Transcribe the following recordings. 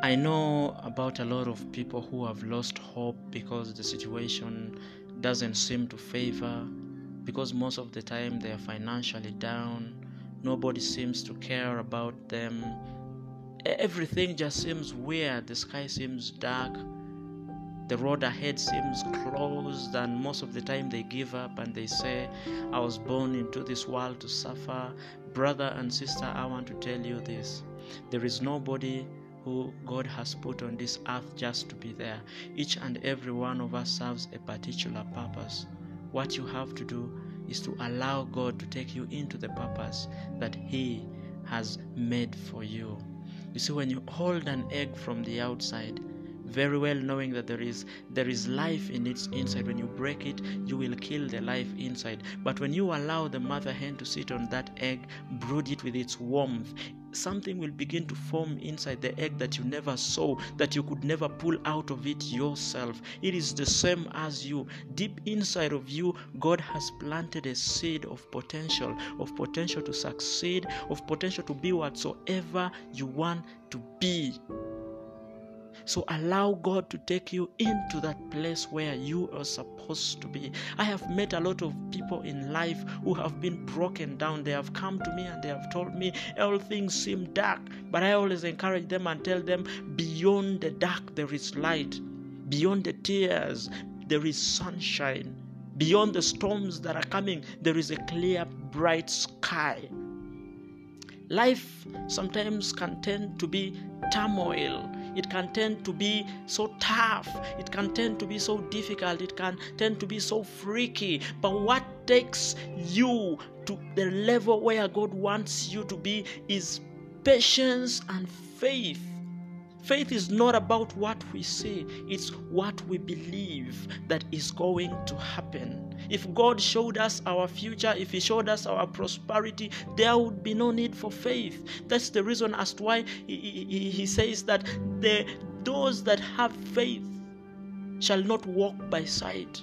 I know about a lot of people who have lost hope because the situation doesn't seem to favor, because most of the time they are financially down, nobody seems to care about them. Everything just seems weird, the sky seems dark, the road ahead seems closed, and most of the time they give up and they say, I was born into this world to suffer. Brother and sister, I want to tell you this there is nobody who God has put on this earth just to be there. Each and every one of us serves a particular purpose. What you have to do is to allow God to take you into the purpose that He has made for you. You see, when you hold an egg from the outside, very well knowing that there is there is life in its inside when you break it you will kill the life inside but when you allow the mother hen to sit on that egg brood it with its warmth something will begin to form inside the egg that you never saw that you could never pull out of it yourself. It is the same as you. Deep inside of you god has planted a seed of potential of potential to succeed of potential to be whatsoever you want to be so allow God to take you into that place where you are supposed to be. I have met a lot of people in life who have been broken down. They have come to me and they have told me all things seem dark, but I always encourage them and tell them beyond the dark there is light. Beyond the tears there is sunshine. Beyond the storms that are coming, there is a clear, bright sky. Life sometimes can tend to be turmoil it can tend to be so tough. It can tend to be so difficult. It can tend to be so freaky. But what takes you to the level where god wants you to be is patience and faith. Faith is not about what we see, it's what we believe that is going to happen. If God showed us our future, if He showed us our prosperity, there would be no need for faith. That's the reason as to why He, he, he says that the, those that have faith shall not walk by sight.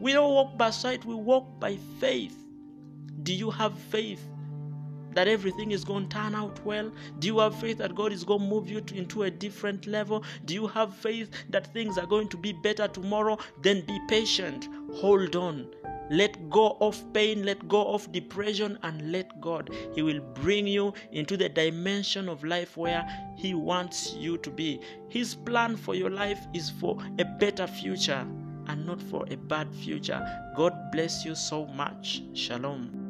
We don't walk by sight, we walk by faith. Do you have faith that everything is going to turn out well? Do you have faith that God is going to move you to, into a different level? Do you have faith that things are going to be better tomorrow? Then be patient. Hold on. Let go of pain, let go of depression, and let God. He will bring you into the dimension of life where He wants you to be. His plan for your life is for a better future and not for a bad future. God bless you so much. Shalom.